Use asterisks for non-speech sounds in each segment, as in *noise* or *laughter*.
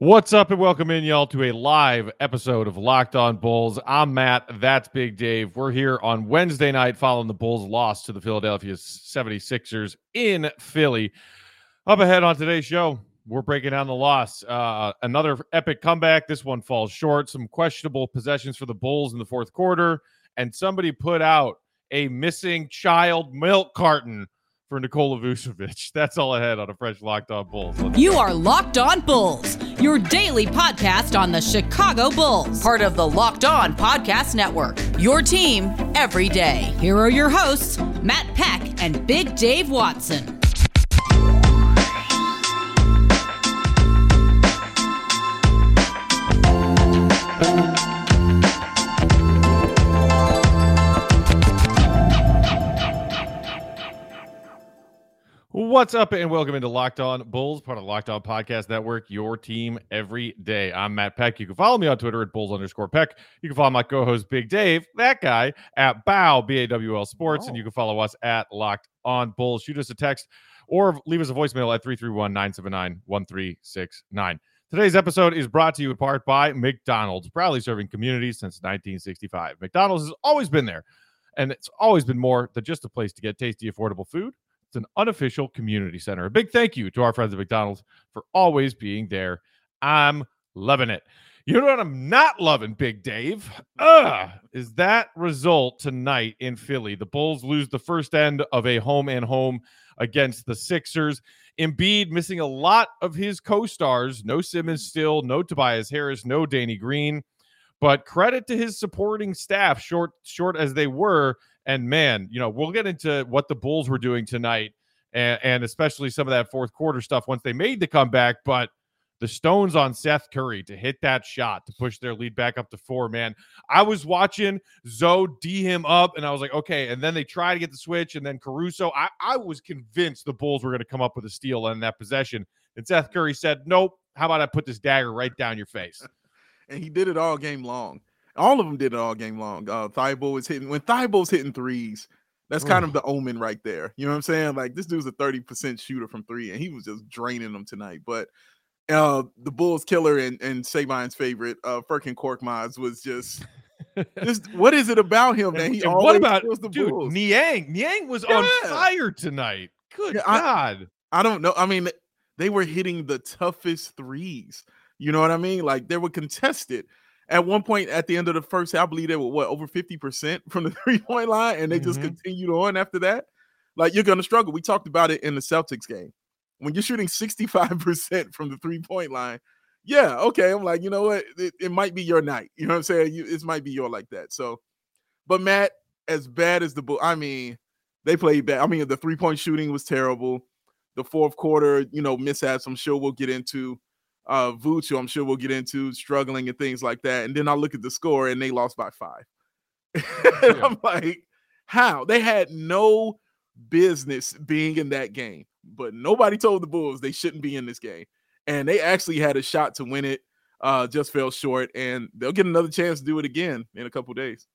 What's up, and welcome in, y'all, to a live episode of Locked On Bulls. I'm Matt. That's Big Dave. We're here on Wednesday night following the Bulls' loss to the Philadelphia 76ers in Philly. Up ahead on today's show, we're breaking down the loss. Uh, another epic comeback. This one falls short. Some questionable possessions for the Bulls in the fourth quarter, and somebody put out a missing child milk carton for Nikola Vucevic. *laughs* That's all ahead on a fresh Locked On Bulls. Let's you are Locked On Bulls, your daily podcast on the Chicago Bulls, part of the Locked On Podcast Network. Your team every day. Here are your hosts, Matt Peck and Big Dave Watson. What's up, and welcome into Locked On Bulls, part of the Locked On Podcast Network, your team every day. I'm Matt Peck. You can follow me on Twitter at Bulls underscore Peck. You can follow my co host, Big Dave, that guy, at Bow, B A W L Sports. Oh. And you can follow us at Locked On Bulls. Shoot us a text or leave us a voicemail at 331 979 1369. Today's episode is brought to you in part by McDonald's, proudly serving communities since 1965. McDonald's has always been there, and it's always been more than just a place to get tasty, affordable food. It's an unofficial community center. A big thank you to our friends at McDonald's for always being there. I'm loving it. You know what I'm not loving, Big Dave? Ugh, is that result tonight in Philly. The Bulls lose the first end of a home and home against the Sixers. Embiid missing a lot of his co-stars. No Simmons still, no Tobias Harris, no Danny Green. But credit to his supporting staff, short short as they were, and man, you know, we'll get into what the Bulls were doing tonight and, and especially some of that fourth quarter stuff once they made the comeback. But the stones on Seth Curry to hit that shot to push their lead back up to four, man. I was watching Zo D him up, and I was like, okay. And then they try to get the switch, and then Caruso. I, I was convinced the Bulls were going to come up with a steal in that possession. And Seth Curry said, nope. How about I put this dagger right down your face? *laughs* And he did it all game long. All of them did it all game long. Uh, Thybulle was hitting when Thybulle's hitting threes. That's kind of the omen right there. You know what I'm saying? Like this dude's a 30% shooter from three, and he was just draining them tonight. But uh the Bulls killer and, and Sabine's favorite, uh Furkan Korkmaz was just *laughs* just what is it about him that he always what about the dude, Bulls? Niang? Niang was yeah. on fire tonight. Good yeah, God. I, I don't know. I mean, they were hitting the toughest threes. You know what I mean? Like they were contested at one point at the end of the first half, I believe they were what over 50% from the *laughs* three-point line, and they mm-hmm. just continued on after that. Like you're gonna struggle. We talked about it in the Celtics game. When you're shooting 65% from the three-point line, yeah, okay. I'm like, you know what? It, it might be your night. You know what I'm saying? You, it might be your like that. So, but Matt, as bad as the bull, I mean, they played bad. I mean, the three-point shooting was terrible. The fourth quarter, you know, mishaps, I'm sure we'll get into uh Vucci, I'm sure we'll get into struggling and things like that. And then I look at the score and they lost by five. *laughs* yeah. I'm like, how? They had no business being in that game, but nobody told the Bulls they shouldn't be in this game. And they actually had a shot to win it, uh, just fell short, and they'll get another chance to do it again in a couple days.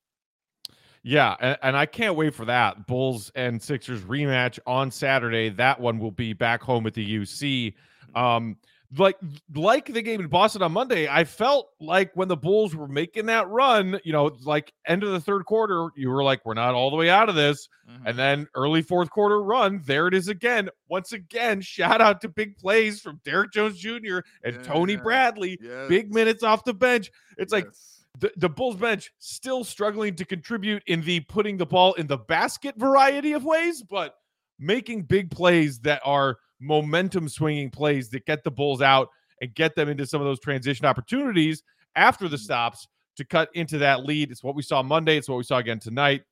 Yeah, and, and, I can't wait for that Bulls and Sixers rematch on Saturday. That one will be back home at the UC. Mm-hmm. Um, like like the game in Boston on Monday, I felt like when the Bulls were making that run, you know, like end of the third quarter, you were like, we're not all the way out of this. Mm-hmm. And then early fourth quarter run, there it is again. Once again, shout out to big plays from Derrick Jones Jr. and yeah. Tony Bradley. Yes. Big minutes off the bench. It's yes. like the, the Bulls bench still struggling to contribute in the putting the ball in the basket variety of ways, but making big plays that are momentum swinging plays that get the Bulls out and get them into some of those transition opportunities after the stops to cut into that lead. It's what we saw Monday. It's what we saw again tonight.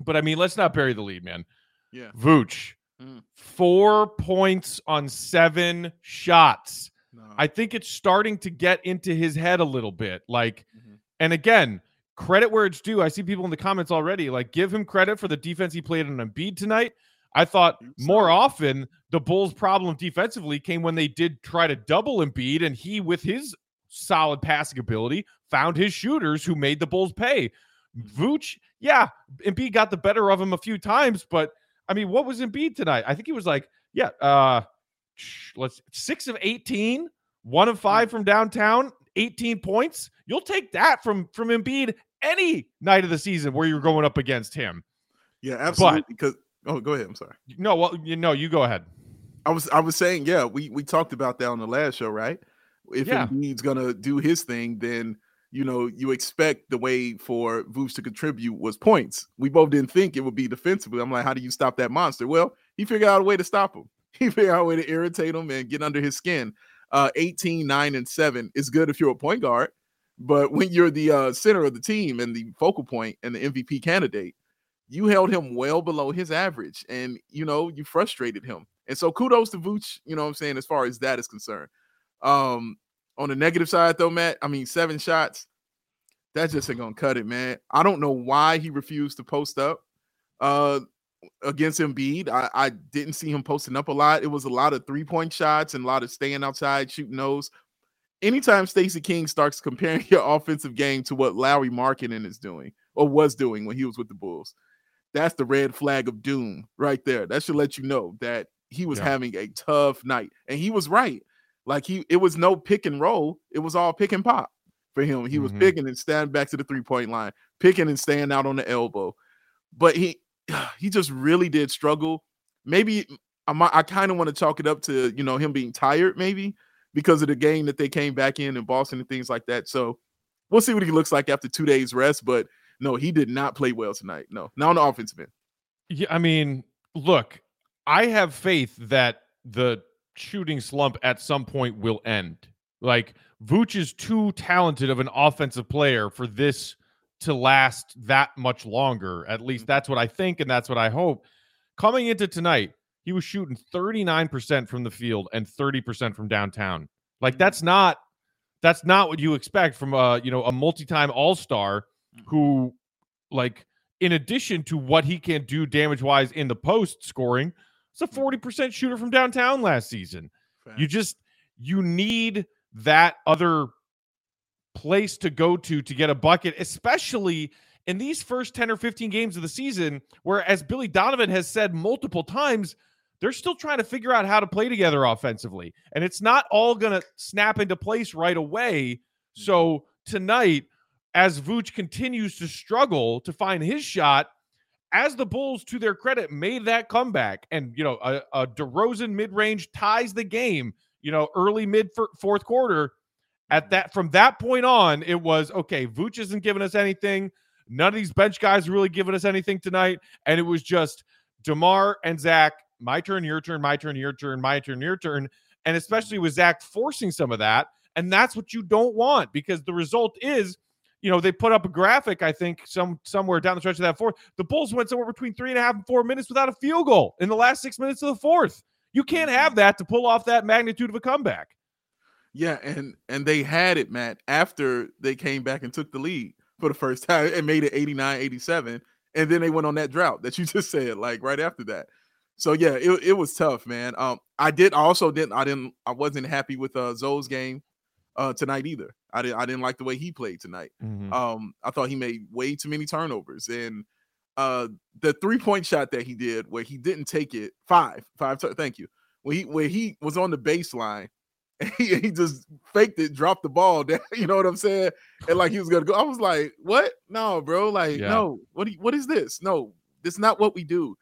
But I mean, let's not bury the lead, man. Yeah. Vooch, mm. four points on seven shots. No. I think it's starting to get into his head a little bit. Like, mm-hmm. and again, credit where it's due. I see people in the comments already. Like, give him credit for the defense he played on Embiid tonight. I thought more often the Bulls' problem defensively came when they did try to double Embiid, and he, with his solid passing ability, found his shooters who made the Bulls pay. Vooch, yeah, Embiid got the better of him a few times, but I mean, what was Embiid tonight? I think he was like, yeah, uh, let's six of 18 one of five from downtown, 18 points. You'll take that from from Embiid any night of the season where you're going up against him. Yeah, absolutely. But, because oh, go ahead. I'm sorry. No, well, you know, you go ahead. I was I was saying, yeah, we we talked about that on the last show, right? If yeah. Embiid's gonna do his thing, then you know you expect the way for Vooch to contribute was points. We both didn't think it would be defensively. I'm like, how do you stop that monster? Well, he figured out a way to stop him. *laughs* He figured out a way to irritate him and get under his skin. Uh, 18, 9, and 7 is good if you're a point guard. But when you're the uh, center of the team and the focal point and the MVP candidate, you held him well below his average and you know you frustrated him and so kudos to Vooch, you know what i'm saying as far as that is concerned um on the negative side though matt i mean seven shots that just ain't gonna cut it man i don't know why he refused to post up uh against Embiid. I, I didn't see him posting up a lot. It was a lot of three point shots and a lot of staying outside, shooting those. Anytime Stacey King starts comparing *laughs* your offensive game to what Lauri Markkanen is doing or was doing when he was with the Bulls, that's the red flag of doom right there. That should let you know that he was yeah. having a tough night. And he was right. Like he it was no pick and roll, it was all pick and pop for him. He mm-hmm. was picking and standing back to the three-point line, picking and staying out on the elbow. But he *sighs* he just really did struggle. Maybe I'm, I kind of want to chalk it up to you know him being tired, maybe because of the game that they came back in in Boston and things like that. So we'll see what he looks like after two days rest. But no, he did not play well tonight. No, not on the offensive end. Yeah, I mean, look, I have faith that the shooting slump at some point will end. Like Vooch is too talented of an offensive player for this to last that much longer. At least mm-hmm. that's what I think, and that's what I hope. Coming into tonight, he was shooting 39% from the field and 30% from downtown. Like mm-hmm. that's not that's not what you expect from a you know a multi-time all-star who, like, in addition to what he can do damage wise in the post scoring, it's a 40% mm-hmm. shooter from downtown last season. You just, you need that other place to go to to get a bucket, especially in these first 10 or 15 games of the season, where, as Billy Donovan has said multiple times, they're still trying to figure out how to play together offensively. And it's not all going to snap into place right away. Mm-hmm. So tonight, as Vooch continues to struggle to find his shot, as the Bulls, to their credit, made that comeback, and you know, a, a DeRozan mid range ties the game. You know, early mid fourth quarter. At mm-hmm. that, from that point on, it was okay. Vooch isn't giving us anything. None of these bench guys really giving us anything tonight, and it was just Demar and Zach. My turn, your turn, my turn, your turn, my turn, your turn, and especially with Zach forcing some of that, and that's what you don't want because the result is you know, they put up a graphic, I think, some somewhere down the stretch of that fourth. The Bulls went somewhere between three and a half and four minutes without a field goal in the last six minutes of the fourth. You can't have that to pull off that magnitude of a comeback. Yeah, and and they had it, Matt, after they came back and took the lead for the first *laughs* time and made it 89 87. And then they went on that drought that you *laughs* just said, like right after that. So yeah, it, it was tough, man. Um, I did also didn't I didn't I wasn't happy with uh Zo's game uh, tonight either. I didn't I didn't like the way he played tonight. Mm-hmm. Um, I thought he made way too many turnovers and uh, the three point shot that he did where he didn't take it five five. T- thank you. When he where he was on the baseline *laughs* he, he just faked it, dropped the ball *laughs* down. You know what I'm saying? And like he was gonna go. I was like, what? No, bro. Like yeah. no. What? You, what is this? No, this is not what we do.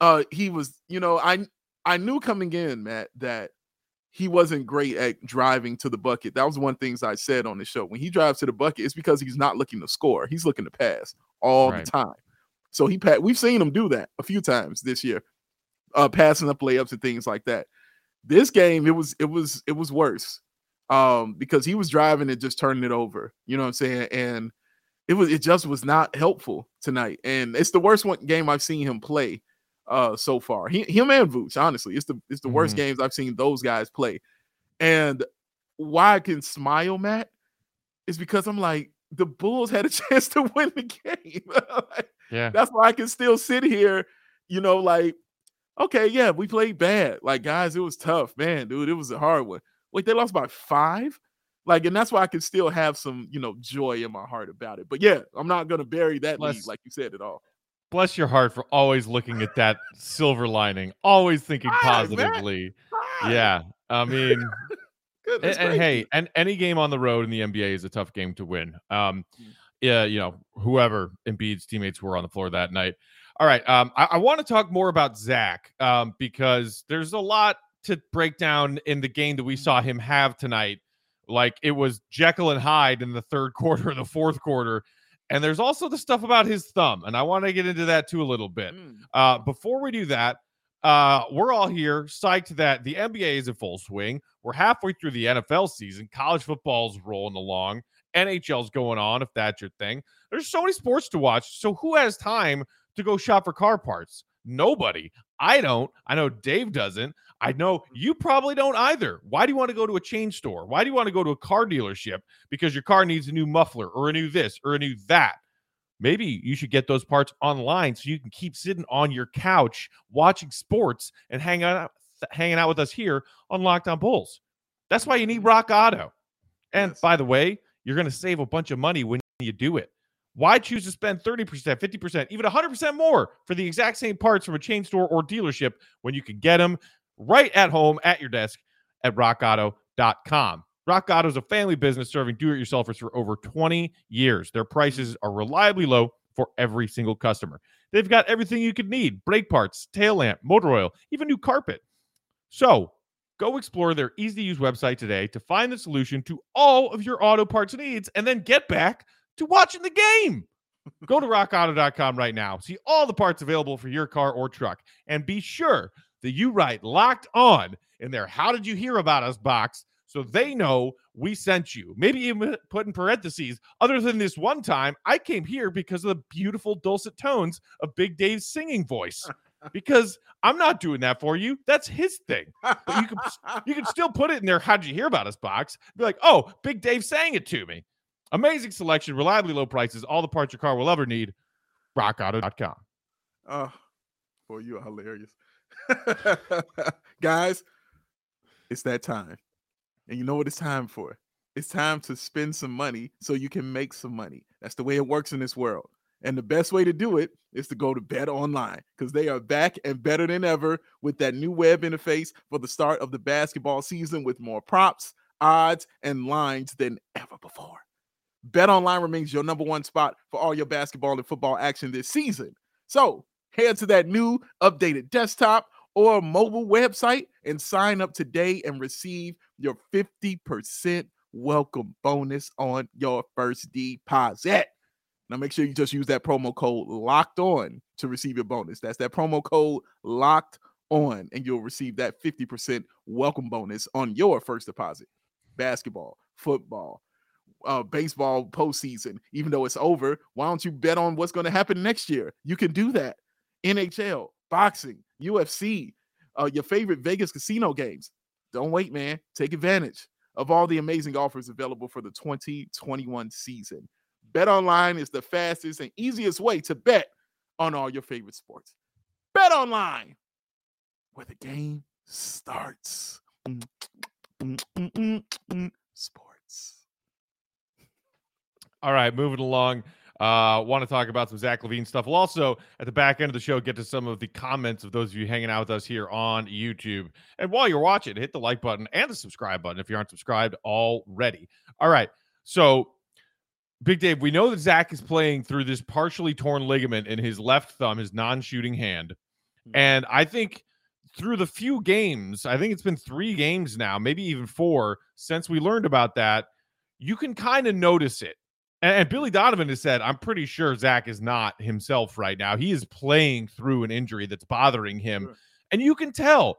Uh, he was. You know, I I knew coming in, Matt, that he wasn't great at driving to the bucket. That was one things I said on the show. When he drives to the bucket, it's because he's not looking to score. He's looking to pass all right. the time. So he pat. We've seen him do that a few times this year, uh, passing up layups and things like that. This game, it was it was it was worse um, because he was driving and just turning it over. You know what I'm saying? And it was it just was not helpful tonight. And it's the worst one game I've seen him play uh so far. He, him and Vooch, honestly, it's the it's the mm-hmm. worst games I've seen those guys play. And why I can smile, Matt, is because I'm like the Bulls had a *laughs* chance to win the game. *laughs* like, yeah, that's why I can still sit here, you know, like okay, yeah, we played bad. Like guys, it was tough, man, dude. It was a hard one. Wait, they lost by five. Like, and that's why I can still have some, you know, joy in my heart about it. But yeah, I'm not gonna bury that lead, like you said at all bless your heart for always looking at that silver lining, always thinking positively. Yeah. I mean. *laughs* And, and hey, and any game on the road in the NBA is a tough game to win. Um, Mm. yeah, you know, whoever Embiid's teammates were on the floor that night. All right, um, I, I want to talk more about Zach um, because there's a lot to break down in the game that we saw him have tonight. Like it was Jekyll and Hyde in the third *laughs* quarter, the fourth quarter, and there's also the stuff about his thumb, and I want to get into that too a little bit. Mm. Uh, before we do that, uh, we're all here psyched that the NBA is in full swing. We're halfway through the NFL season. College football's rolling along. NHL's going on, if that's your thing. There's so many sports to watch. So who has time to go shop for car parts? Nobody. I don't. I know Dave doesn't. I know mm-hmm. you probably don't either. Why do you want to go to a chain store? Why do you want to go to a car dealership? Because your car needs a new muffler or a new this or a new that. Maybe you should get those parts online so you can keep sitting on your couch watching sports and hanging out hanging out with us here on Locked On Bulls. That's why you need mm-hmm. Rock Auto. And Yes. by the way, you're going to save a bunch of money when you do it. Why choose to spend 30%, 50%, even 100% more for the exact same parts from a chain store or dealership when you can get them right at home at your desk at rockauto.com? Rock Auto is a family business serving do it yourselfers for over 20 years. Their prices are reliably low for every single customer. They've got everything you could need brake parts, tail lamp, motor oil, even new carpet. So go explore their easy to use website today to find the solution to all of your auto parts needs and then get back to watching the game. Go to rockauto.com right now. See all the parts available for your car or truck. And be sure that you write locked on in their How Did You Hear About Us box so they know we sent you. Maybe even put in parentheses, other than this one time, I came here because of the beautiful dulcet tones of Big Dave's singing voice. *laughs* Because I'm not doing that for you. That's his thing. But you can you can still put it in there. How'd you hear about us box? Be like, oh, Big Dave sang it to me. Amazing selection, reliably low prices, all the parts your car will ever need. RockAuto.com. Oh, boy, you are hilarious. *laughs* Guys, it's that time. And you know what it's time for? It's time to spend some money so you can make some money. That's the way it works in this world. And the best way to do it is to go to Bet Online because they are back and better than ever with that new web interface for the start of the basketball season with more props, odds, and lines than ever before. Bet Online remains your number one spot for all your basketball and football action this season. So head to that new updated desktop or mobile website and sign up today and receive your 50% welcome bonus on your first deposit. Now make sure you just use that promo code locked on to receive your bonus. That's that promo code locked on, and you'll receive that 50% welcome bonus on your first deposit. Basketball, football, uh, baseball postseason, even though it's over, why don't you bet on what's going to happen next year? You can do that. NHL, boxing, UFC, uh, your favorite Vegas casino games. Don't wait, man. Take advantage of all the amazing offers available for the 2021 season. Bet online is the fastest and easiest way to bet on all your favorite sports. Bet online, where the game starts. *sniffs* Sports. All right, moving along. Uh, want to talk about some Zach LaVine stuff. We'll also at the back end of the show get to some of the comments of those of you hanging out with us here on YouTube. And while you're watching, hit the like button and the subscribe button if you aren't subscribed already. All right, so Big Dave, we know that Zach is playing through this partially torn ligament in his left thumb, his non-shooting hand, and I think through the few games, I think it's been three games now, maybe even four since we learned about that. You can kind of notice it. And, and Billy Donovan has said, I'm pretty sure Zach is not himself right now. He is playing through an injury that's bothering him. Sure. And you can tell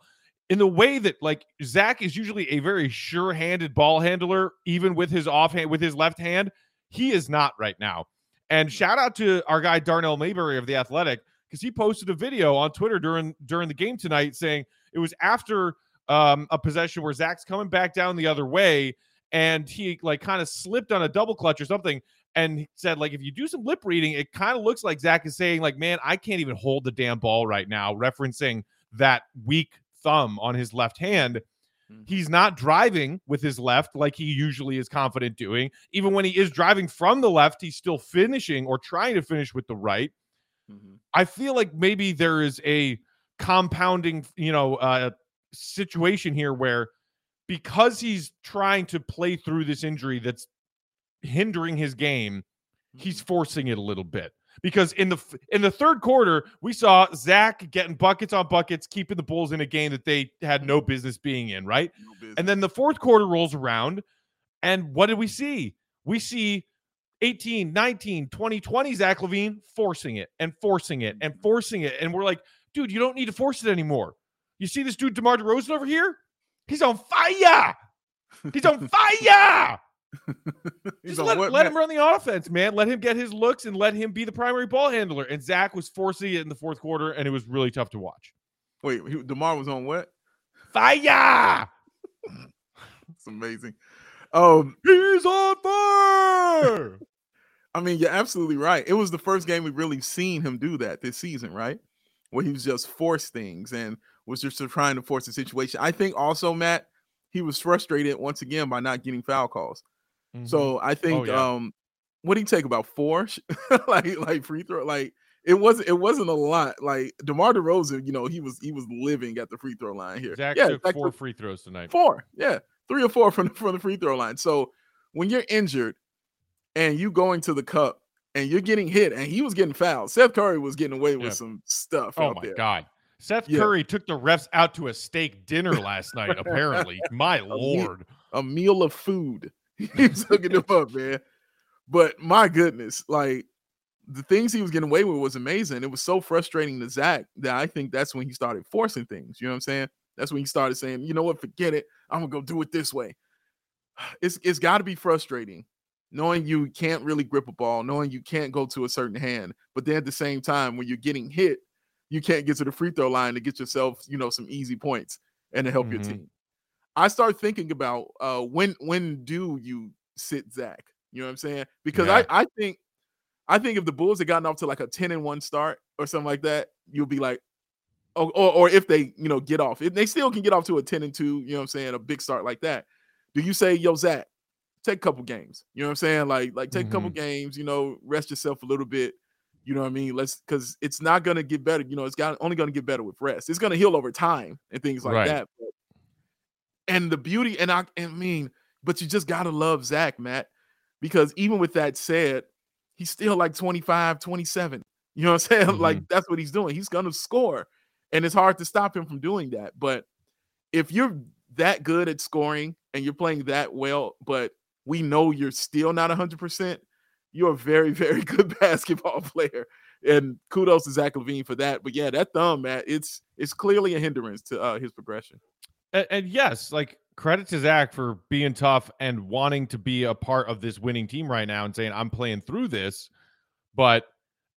in the way that like Zach is usually a very sure-handed ball handler, even with his offhand, with his left hand. He is not right now. And shout out to our guy Darnell Mayberry of the Athletic because he posted a video on Twitter during during the game tonight saying it was after um, a possession where Zach's coming back down the other way and he like kind of slipped on a double clutch or something and he said like if you do some lip reading it kind of looks like Zach is saying like man I can't even hold the damn ball right now referencing that weak thumb on his left hand Mhm. he's not driving with his left like he usually is confident doing even when he is driving from the left he's still finishing or trying to finish with the right Mhm. I feel like maybe there is a compounding, you know, uh, situation here where because he's trying to play through this injury that's hindering his game, he's Mm-hmm. forcing it a little bit. Because in the in the third quarter, we saw Zach getting buckets on buckets, keeping the Bulls in a game that they had no business being in, right? No. And then the fourth quarter rolls around, and what did we see? We see 18, 19, 20, 20 Zach LaVine forcing it and forcing it and forcing it. And we're like, dude, you don't need to force it anymore. You see this dude, DeMar DeRozan over here? He's on fire. He's on *laughs* fire. He's Just let, what, let him run the offense, man. Let him get his looks and let him be the primary ball handler. And Zach was forcing it in the fourth quarter, and it was really tough to watch. Wait, he, Demar was on what? Fire! It's amazing. Um, He's on fire! *laughs* I mean, you're absolutely right. It was the first game we've really seen him do that this season, right? Where he was just forced things and was just trying to force the situation. I think also, Matt, he was frustrated once again by not getting foul calls. Mhm. So I think yeah. um what did he take about four? *laughs* like like free throw, like it wasn't it wasn't a lot. Like DeMar DeRozan, you know, he was he was living at the free throw line here. Zach yeah, took Zach four took free throws tonight. four. Yeah, three or four from the, from the free throw line. So when you're injured and you going to the cup and you're getting hit, and he was getting fouled. Seth Curry was getting away with Yeah. some stuff Oh my there. god. Seth Yeah. Curry took the refs out to a steak dinner *laughs* last night, apparently. My lord. a meal of food. *laughs* He's hooking them up, man. But my goodness, like the things he was getting away with was amazing. It was so frustrating to Zach that I think that's when he started forcing things. You know what I'm saying? That's when he started saying, you know what, forget it. I'm gonna go do it this way. *sighs* It's it's got to be frustrating knowing you can't really grip a ball, knowing you can't go to a certain hand, but then at the same time, when you're getting hit, you can't get to the free throw line to get yourself, you know, some easy points and to help your Mhm. team. I start thinking about uh when when do you sit Zach? You know what I'm saying? Because Yeah. I I think I think if the Bulls had gotten off to like a 10 and 1 start or something like that, you'll be like, oh, or, or if they, you know, get off, if they still can get off to a 10 and 2, you know what I'm saying, a big start like that. Do you say, yo, Zach, take a couple games? You know what I'm saying? Like, like take a couple mm-hmm. games, you know, rest yourself a little bit. You know what I mean? Let's because it's not gonna get better. You know, it's got only gonna get better with rest. It's gonna heal over time and things like Right. that. But- and the beauty, and I, and I mean, but you just gotta love Zach, Matt, because even with that said, he's still like 25, 27. You know what I'm saying? *laughs* Like mm-hmm. that's what he's doing. He's gonna score, and it's hard to stop him from doing that. But if you're that good at scoring and you're playing that well, but we know you're still not 100%, you're a very, *laughs* very good *laughs* basketball player. And kudos to Zach LaVine for that. But yeah, that thumb, man, it's it's clearly a hindrance to uh, his progression. And, and yes, like credit to Zach for being tough and wanting to be a part of this winning team right now and saying, I'm playing through this. But,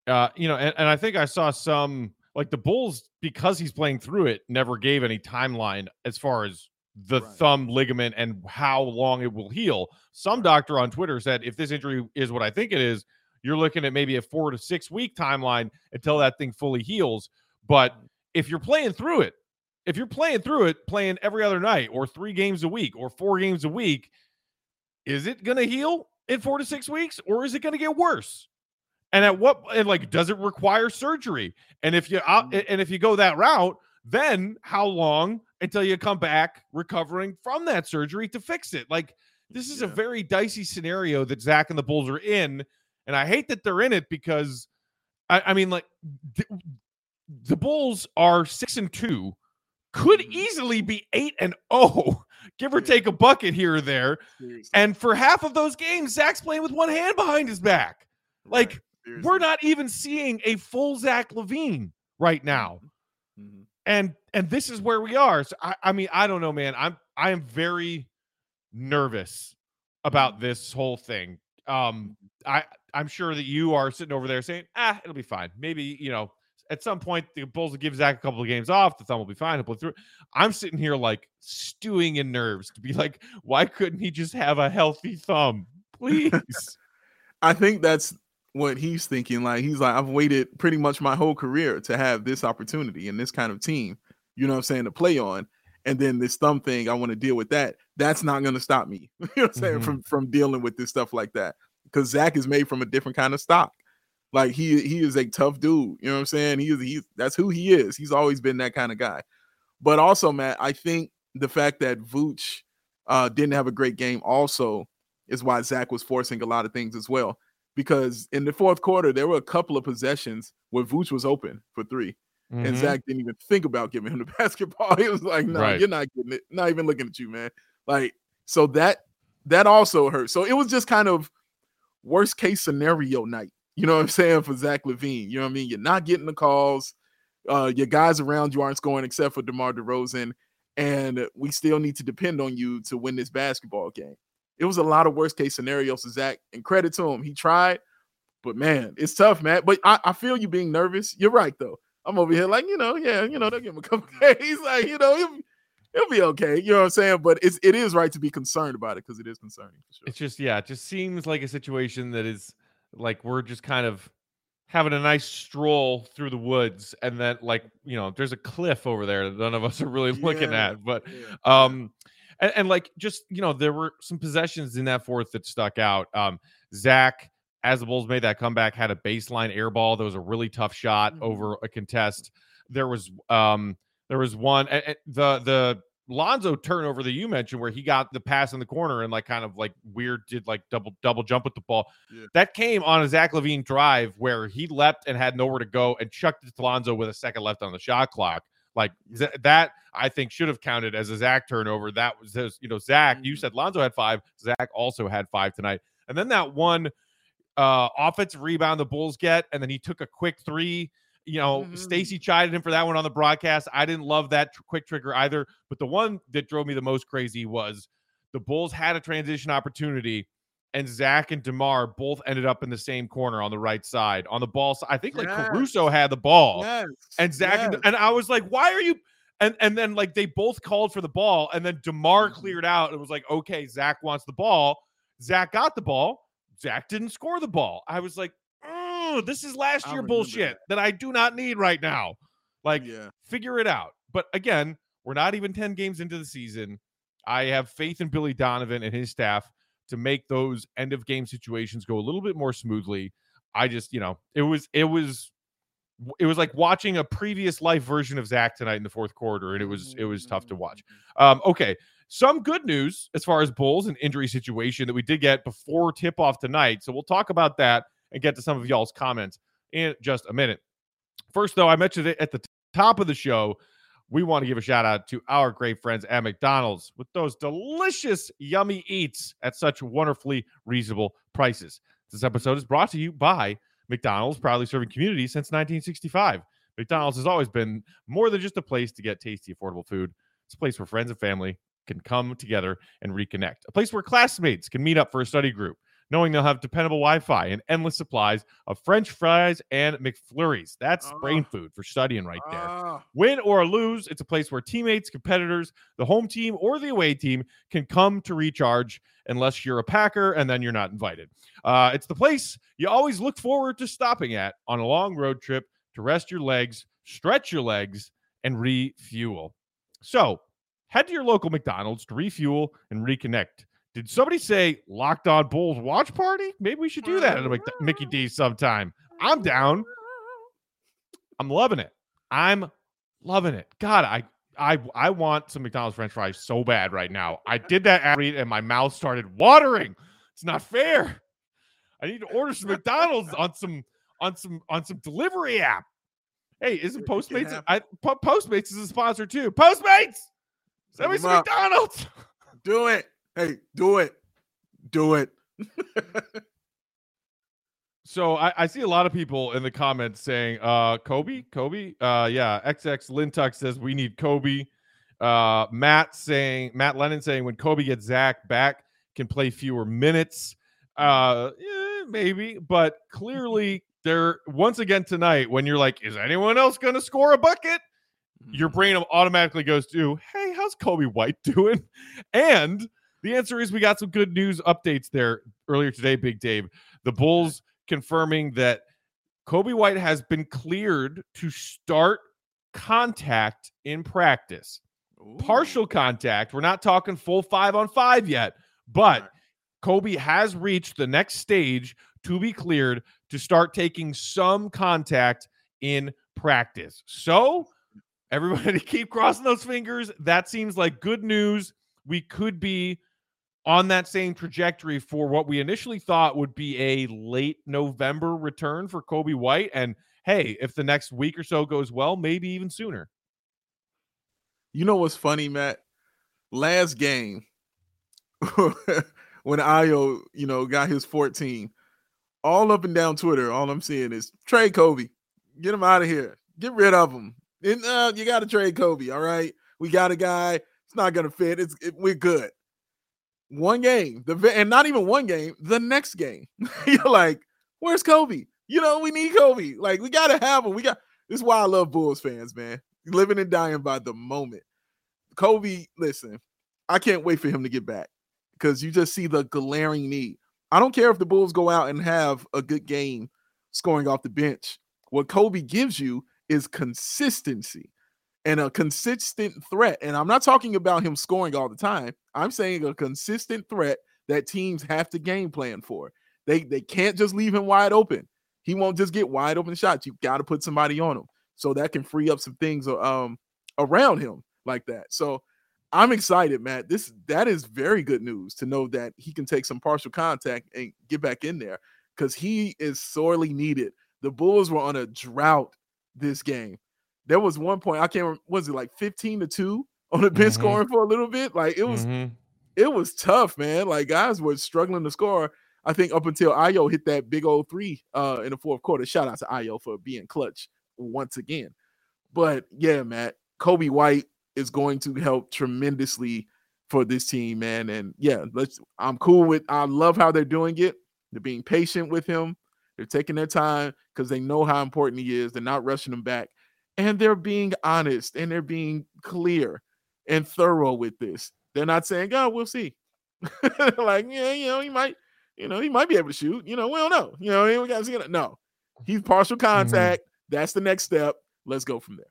uh, you know, and, and I think I saw some like the Bulls, because he's playing through it, never gave any timeline as far as the Right. thumb ligament and how long it will heal. Some doctor on Twitter said, if this injury is what I think it is, you're looking at maybe a four to six week timeline until that thing fully heals. But if you're playing through it, if you're playing through it, playing every other night or three games a week or four games a week, is it going to heal in four to six weeks or is it going to get worse? And at what and like does it require surgery? And if you out Mm. and if you go that route, then how long until you come back recovering from that surgery to fix it? Like this is a very dicey scenario that Zach and the Bulls are in, and I hate that they're in it because I, I mean, like th- the Bulls are six and two, could Mhm. easily be eight and oh, *laughs* give or Yeah. take a bucket here or there. Seriously. And for half of those games, Zach's playing with one hand behind his back. like, Right. We're not even seeing a full Zach LaVine right now. Mhm. And and this is where we are. So I, I mean, I don't know, man. I'm I am very nervous about this whole thing. Um, I I'm sure that you are sitting over there saying, ah, it'll be fine. Maybe you know, at some point the Bulls will give Zach a couple of games off. The thumb will be fine. He'll play through. I'm sitting here like stewing in nerves to be like, why couldn't he just have a healthy thumb, *laughs* please? I think that's what he's thinking. Like he's like, I've waited pretty much my whole career to have this opportunity and this kind of team, you know what I'm saying, to play on. And then this thumb thing, I want to deal with that. That's not gonna stop me, *laughs* you know what I'm saying, Mhm. from from dealing with this stuff like that. Because Zach is made from a different kind of stock. Like he he is a tough dude, you know what I'm saying? He is he's that's who he is. He's always been that kind of guy. But also, Matt, I think the fact that Vooch uh, didn't have a great game. Also, is why Zach was forcing a lot of things as well. Because in the fourth quarter, there were a couple of possessions where Vooch was open for 3 Mhm. and Zach didn't even think about giving him the *laughs* basketball. He was like, "No, Right. you're not getting it. Not even looking at you, man." Like, so that that also hurt. So it was just kind of worst case scenario night. You know what I'm saying for Zach LaVine. You know what I mean? You're not getting the calls. Uh, your guys around you aren't scoring except for DeMar DeRozan, and we still need to depend on you to win this basketball game. It was a lot of worst case scenarios to Zach, and credit to him, he tried. But man, it's tough, man. But I, I feel you being nervous. You're right, though. I'm over here like, you know, yeah, you know, they'll give him a couple *laughs* days. Like, you know, he'll, he'll be okay. You know what I'm saying? But it's it is right to be concerned about it because it is concerning for sure. It's just yeah, it just seems like a situation that is like we're just kind of having a nice stroll through the woods and then like you know there's a cliff over there that none of us are really *laughs* looking Yeah, at but Yeah. um and, and like just you know there were some possessions in that fourth that stuck out um zach as the bulls made that comeback had a baseline air ball that was a really tough shot Mhm. over a contest there was um there was one a- a- the the Lonzo turnover that you mentioned where he got the pass in the corner and like kind of like weird did like double double jump with the ball. Yeah. That came on a Zach LaVine drive where he leapt and had nowhere to go and chucked it to Lonzo with a second left on the shot clock. Like that, I think should have counted as a Zach turnover. That was his, you know, Zach. You Mhm. said Lonzo had five. Zach also had five tonight. And then that one uh offensive rebound the Bulls get, and then he took a quick three. You know, Mhm. Stacey chided him for that one on the broadcast. I didn't love that tr- quick trigger either. But the one that drove me the most crazy was the Bulls had a transition opportunity, and Zach and Demar both ended up in the same corner on the right side on the ball. side. I think like Yes. Caruso had the ball, Yes. and Zach and, yes. and I was like, why are you? And and then like they both called for the ball, and then Demar Mhm. cleared out. and was like, okay, Zach wants the ball. Zach got the ball. Zach didn't score the ball. I was like, oh, this is last year bullshit that. that I do not need right now. Like, yeah. figure it out. But again, we're not even 10 games into the season. I have faith in Billy Donovan and his staff to make those end of game situations go a little bit more smoothly. I just, you know, it was it was it was like watching a previous life version of Zach tonight in the fourth quarter, and it was it was tough to watch. Um, okay, some good news as far as Bulls and injury situation that we did get before tip off tonight. So we'll talk about that and get to some of y'all's comments in just a minute. First, though, I mentioned it at the top of the show. We want to give a shout out to our great friends at McDonald's with those delicious, yummy eats at such wonderfully reasonable prices. This episode is brought to you by McDonald's, proudly serving communities since 1965. McDonald's has always been more than just a place to get tasty, affordable food. It's a place where friends and family can come together and reconnect. A place where classmates can meet up for a study group, knowing they'll have dependable Wi-Fi and endless supplies of French fries and McFlurries. That's brain Ah. food for studying right there. Ah, Win or lose, it's a place where teammates, competitors, the home team, or the away team can come to recharge unless you're a Packer and then you're not invited. Uh, it's the place you always look forward to stopping at on a long road trip to rest your legs, stretch your legs, and refuel. So head to your local McDonald's to refuel and reconnect. Did somebody say locked on Bulls watch party? Maybe we should do that at a Mickey D sometime. I'm down. I'm loving it. I'm loving it. God, I I I want some McDonald's French fries so bad right now. I did that ad read and my mouth started watering. It's not fair. I need to order some McDonald's on some on some on some delivery app. Hey, isn't Postmates? I Postmates is a sponsor too. Postmates, send me some up. McDonald's. do it. Hey, do it. Do it. *laughs* So I, I see a lot of people in the comments saying, uh, Coby, Coby. Uh, yeah, XX Lintuck says we need Coby. Uh, Matt saying, Matt Lennon saying when Coby gets Zach back, can play fewer minutes. Uh, eh, maybe, but clearly there once again tonight when you're like, is anyone else going to score a bucket? Your brain automatically goes to, hey, how's Coby White *laughs* doing? And the answer is we got some good news updates there earlier today, Big Dave. The Bulls confirming that Coby White has been cleared to start contact in practice. Ooh. Partial contact. We're not talking full five on five yet, but Coby has reached the next stage to be cleared to start taking some contact in practice. So, everybody *laughs* keep crossing those fingers. That seems like good news we could be on that same trajectory for what we initially thought would be a late November return for Coby White. And hey, if the next week or so goes well, maybe even sooner. You know what's funny, Matt? Last game, *laughs* when Ayo, you know, got his 14, all up and down Twitter, all I'm seeing is trade Coby. Get him out of here. Get rid of him. And, uh, you got to trade Coby. All right. We got a guy. It's not going to fit. It's it, We're good. One game, the and not even one game, the next game. *laughs* You're like, where's Coby? You know, we need Coby. Like, we got to have him. We got this is why I love Bulls fans, man. Living and dying by the moment. Coby, listen, I can't wait for him to get back because you just see the glaring need. I don't care if the Bulls go out and have a good game scoring off the bench. What Coby gives you is consistency and a consistent threat. And I'm not talking about him scoring all the time. I'm saying a consistent threat that teams have to game plan for. They they can't just leave him wide open. He won't just get wide open shots. You've got to put somebody on him so that can free up some things um around him like that. So I'm excited, Matt. This that is very good news to know that he can take some partial contact and get back in there because he is sorely needed. The Bulls were on a drought this game. There was one point I can't remember, was it like 15 to 2 on the bench mm-hmm. scoring for a little bit. Like it was mm-hmm. it was tough, man. Like guys were struggling to score. I think up until Ayo hit that big old three uh in the fourth quarter. Shout out to Ayo for being clutch once again. But yeah, Matt, Coby White is going to help tremendously for this team, man. And yeah, let's I'm cool with I love how they're doing it. They're being patient with him. They're taking their time because they know how important he is. They're not rushing him back. And they're being honest and they're being clear and thorough with this. They're not saying, oh, we'll see. *laughs* like, yeah, you know, he might, you know, he might be able to shoot. You know, we don't know. You know, we got to see it. No, he's partial mm-hmm. contact. Mm-hmm. That's the next step. Let's go from there.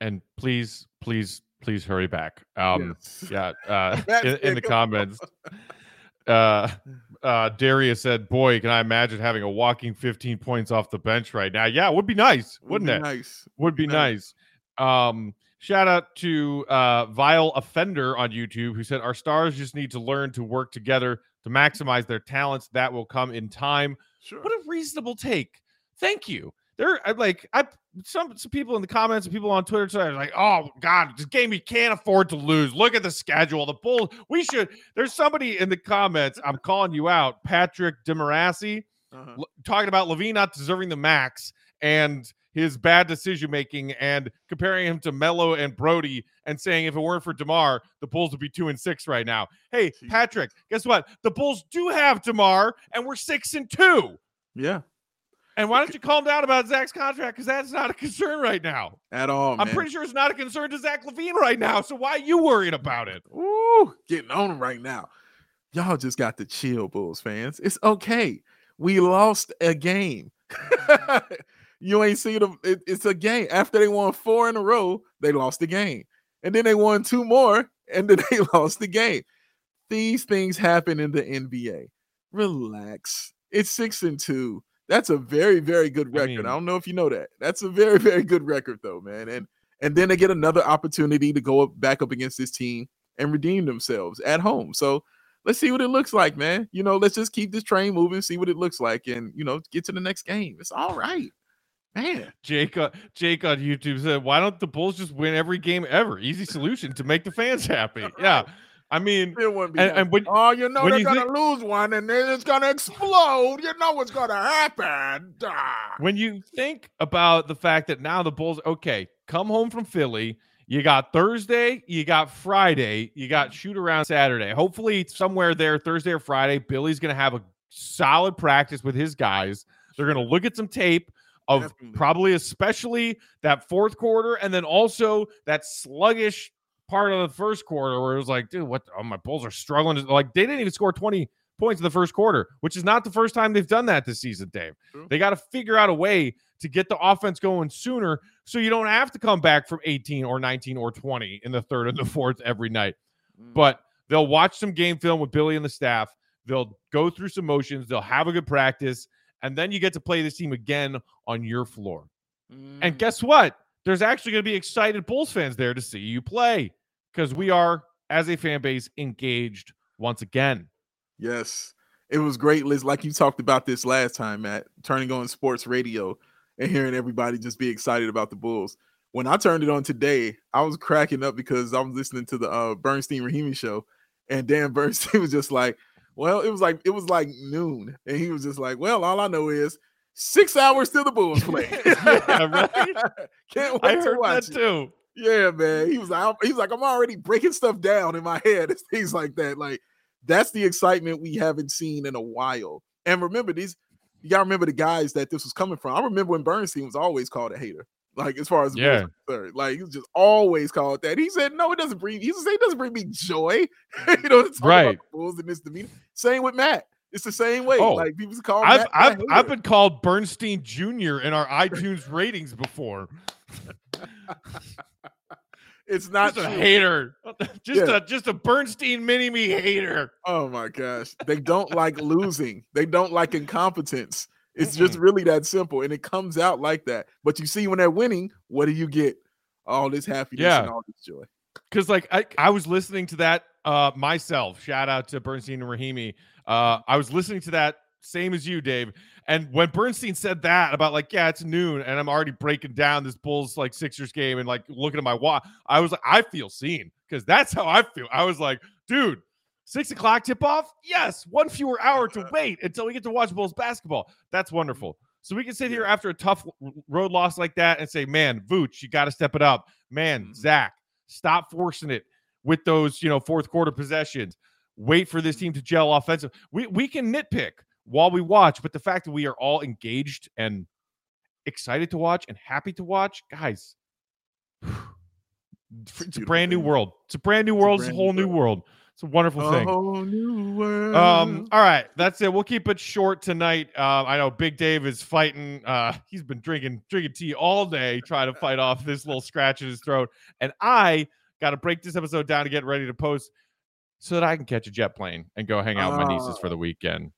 And please, please, please hurry back. Um, yes. yeah, *laughs* uh, in, in, the comments. *laughs* Uh, *laughs* uh, Darius said, "Boy, can I imagine having a walking 15 points off the bench right now? Yeah, it would be nice, wouldn't would it? Nice, would be nice. nice. Um, shout out to uh, Vile Offender on YouTube who said, "Our stars just need to learn to work together to maximize their talents. That will come in time." Sure. What a reasonable take. Thank you there I like I some some people in the comments and people on Twitter are like, oh God, this game we can't afford to lose. Look at the schedule. The Bulls, we should. There's somebody in the comments. I'm calling you out, Patrick Demarasi, uh-huh. l- talking about LaVine not deserving the max and his bad decision making and comparing him to Melo and Brody and saying if it weren't for DeMar, the Bulls would be two and six right now. Hey, Patrick, guess what? The Bulls do have DeMar, and we're six and two. Yeah. And why don't you calm down about Zach's contract? Because that's not a concern right now. At all. I'm pretty sure it's not a concern to Zach LaVine right now. So why are you worried about it? Ooh, getting on him right now. Y'all just got to chill, Bulls fans. It's okay. We lost a game. *laughs* you ain't seen them. It, it's a game. After they won four in a row, they lost the game. And then they won two more, and then *laughs* they lost the game. These things happen in the NBA. Relax. It's six and two that's a very, very good record. I, mean, I, don't know if you know that. That's a very, very good record, though, man. And and then they get another opportunity to go up, back up against this team and redeem themselves at home. So let's see what it looks like, man. You know, let's just keep this train moving, see what it looks like, and you know, get to the next game. It's all right. Man. Jake, uh, Jake on YouTube said, "Why don't the Bulls just win every game ever? Easy solution to make the fans happy." Yeah, I mean, it wouldn't and, and when, oh, you know they're gonna think, lose one, and then it's gonna explode. You know what's gonna happen. Ah. When you think about the fact that now the Bulls, okay, come home from Philly. You got Thursday, you got Friday, you got shoot around Saturday. Hopefully, somewhere there, Thursday or Friday, Billy's gonna have a solid practice with his guys. They're gonna look at some tape of Definitely. probably especially that fourth quarter, and then also that sluggish part of the first quarter where it was like, dude, what? Oh, my Bulls are struggling. Like they didn't even score 20 points in the first quarter, which is not the first time they've done that this season, Dave. True. They got to figure out a way to get the offense going sooner so you don't have to come back from 18 or 19 or 20 in the third and the fourth every night. Mm. But they'll watch some game film with Billy and the staff. They'll go through some motions. They'll have a good practice. And then you get to play this team again on your floor. Mm. And guess what? There's actually going to be excited Bulls fans there to see you play because we are as a fan base engaged once again. Yes. It was great, Liz. Like you talked about this last time, Matt, turning on sports radio and hearing everybody just be excited about the Bulls. When I turned it on today, I was cracking up because I was listening to the uh, Bernstein Rahimi show, and Dan *laughs* Bernstein was just like, "Well, it was like it was like noon," and he was just like, "Well, all I know is six hours till the Bulls play." *laughs* yeah, right? *laughs* Can't wait I to watch that it. too. Yeah, man. He was like, he's like, I'm already breaking stuff down in my head and *laughs* things like that. Like, that's the excitement we haven't seen in a while. And remember, these you gotta remember the guys that this was coming from. I remember when Bernstein was always called a hater. Like as far as Yeah. concerned. like he was just always called that. He said, "No, it doesn't bring." He said, "It doesn't bring me joy." *laughs* you know, it's Right. Bulls and this demeanor. Same with Matt. It's the same way. Oh, like people call I've Matt I've. I've been called Bernstein Jr. in our iTunes ratings before. *laughs* It's not Just a true. hater. *laughs* Just Yeah. a just a Bernstein mini me hater. Oh my gosh. They don't like losing. They don't like incompetence. It's just really that simple. And it comes out like that. But you see, when they're winning, what do you get? All this happiness Yeah. and all this joy. Because like I, I was listening to that uh myself. Shout out to Bernstein and Rahimi. Uh I was listening to that same as you, Dave. And when Bernstein said that about like, yeah, it's noon, and I'm already breaking down this Bulls like Sixers game and like looking at my watch, I was like, I feel seen because that's how I feel. I was like, dude, six o'clock tip off? Yes, one fewer hour to *laughs* wait until we get to watch Bulls basketball. That's wonderful. So we can sit here after a tough road loss like that and say, man, Vooch, you got to step it up. Man, Mhm. Zach, stop forcing it with those, you know, fourth quarter possessions. Wait for this team to gel offensive. We we can nitpick while we watch, but the fact that we are all engaged and excited to watch and happy to watch, guys, *sighs* it's a beautiful brand new world. It's a brand new It's a world. It's a whole new world. world. It's a wonderful A thing. whole new world. Um, all right, that's it. We'll keep it short tonight. Um, I know Big Dave is fighting. Uh, he's been drinking drinking tea all day, trying to fight off this little scratch in his throat. And I got to break this episode down to get ready to post, so that I can catch a jet plane and go hang out with my nieces for the weekend.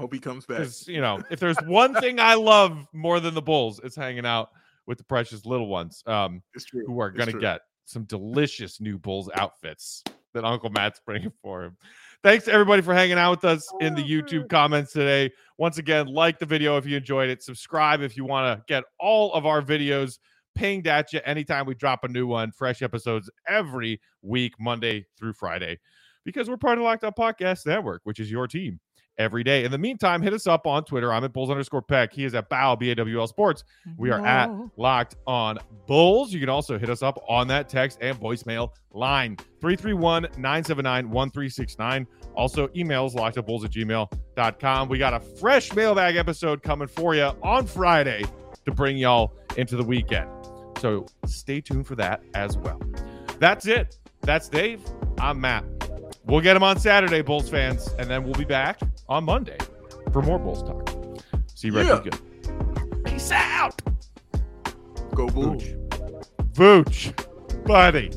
Hope he comes back. Because you know, if there's one thing I love more than the Bulls, it's hanging out with the precious little ones. Um, It's true. who are going to get some delicious new Bulls outfits that Uncle Matt's *laughs* bringing for him. Thanks everybody for hanging out with us in the YouTube comments today. Once again, like the video if you enjoyed it. Subscribe if you want to get all of our videos pinged at you anytime we drop a new one. Fresh episodes every week, Monday through Friday, because we're part of the Locked On Podcast Network, which is your team every day. In the meantime, hit us up on Twitter. I'm at Bulls underscore Peck. He is at Bow, B A W L Sports. We are at Locked on Bulls. You can also hit us up on that text and voicemail line 331 979 1369. Also, emails lockedonbulls at gmail.com. We got a fresh mailbag episode coming for you on Friday to bring y'all into the weekend. So stay tuned for that as well. That's it. That's Dave. I'm Matt. We'll get him on Saturday, Bulls fans, and then we'll be back on Monday for more Bulls talk. See you right Yeah. good. Peace out. Go. Vooch. Vooch. Buddy.